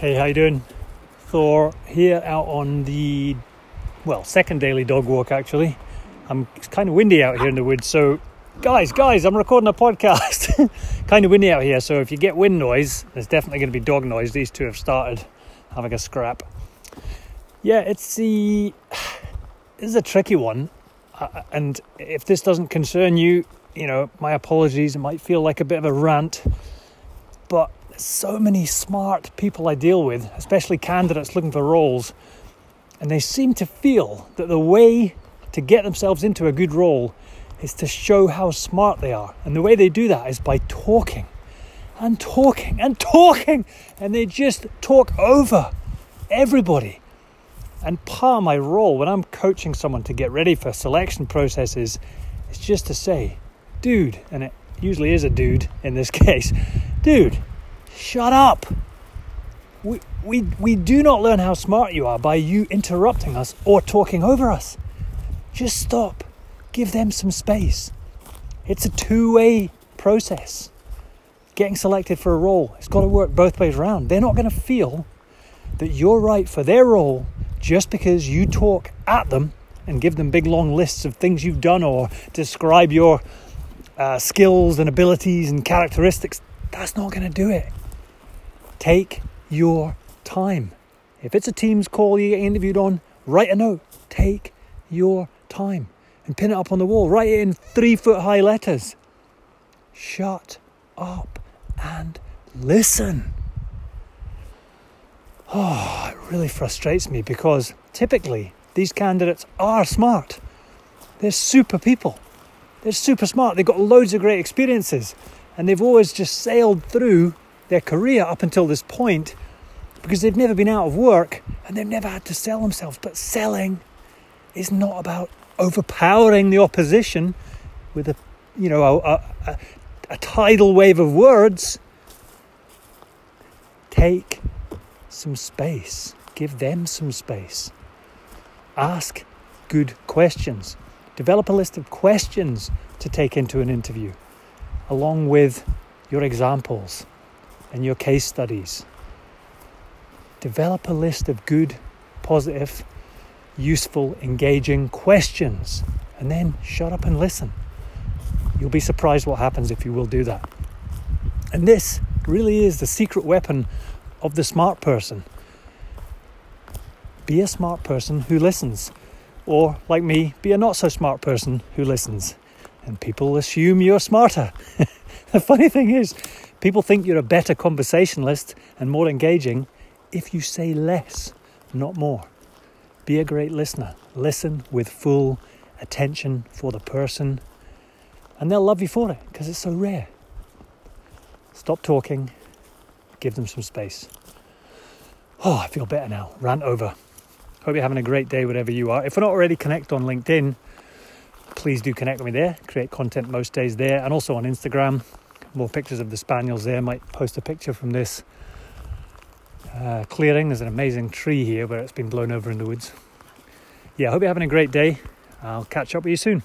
Hey, how you doing? Thor here out on the well second daily dog walk actually. I'm it's kind of windy out here in the woods, so guys, guys, I'm recording a podcast. kind of windy out here, so if you get wind noise, there's definitely going to be dog noise. These two have started having a scrap. Yeah, it's the this is a tricky one, uh, and if this doesn't concern you, you know, my apologies. It might feel like a bit of a rant, but so many smart people I deal with, especially candidates looking for roles, and they seem to feel that the way to get themselves into a good role is to show how smart they are. And the way they do that is by talking and talking and talking, and they just talk over everybody. And part of my role when I'm coaching someone to get ready for selection processes is just to say, dude, and it usually is a dude in this case, dude, Shut up. We, we, we do not learn how smart you are by you interrupting us or talking over us. Just stop. Give them some space. It's a two way process. Getting selected for a role, it's got to work both ways around. They're not going to feel that you're right for their role just because you talk at them and give them big long lists of things you've done or describe your uh, skills and abilities and characteristics. That's not going to do it. Take your time. If it's a Teams call you get interviewed on, write a note. Take your time and pin it up on the wall. Write it in three foot high letters. Shut up and listen. Oh, it really frustrates me because typically these candidates are smart. They're super people. They're super smart. They've got loads of great experiences and they've always just sailed through their career up until this point because they've never been out of work and they've never had to sell themselves. But selling is not about overpowering the opposition with a you know a, a, a tidal wave of words. Take some space. Give them some space. Ask good questions. Develop a list of questions to take into an interview, along with your examples and your case studies. Develop a list of good, positive, useful, engaging questions, and then shut up and listen. You'll be surprised what happens if you will do that. And this really is the secret weapon of the smart person. Be a smart person who listens, or like me, be a not so smart person who listens. And people assume you're smarter. the funny thing is, People think you're a better conversationalist and more engaging if you say less, not more. Be a great listener. Listen with full attention for the person, and they'll love you for it because it's so rare. Stop talking, give them some space. Oh, I feel better now. Rant over. Hope you're having a great day wherever you are. If we're not already connect on LinkedIn, please do connect with me there. Create content most days there and also on Instagram more pictures of the spaniels there. Might post a picture from this uh, clearing. There's an amazing tree here where it's been blown over in the woods. Yeah, I hope you're having a great day. I'll catch up with you soon.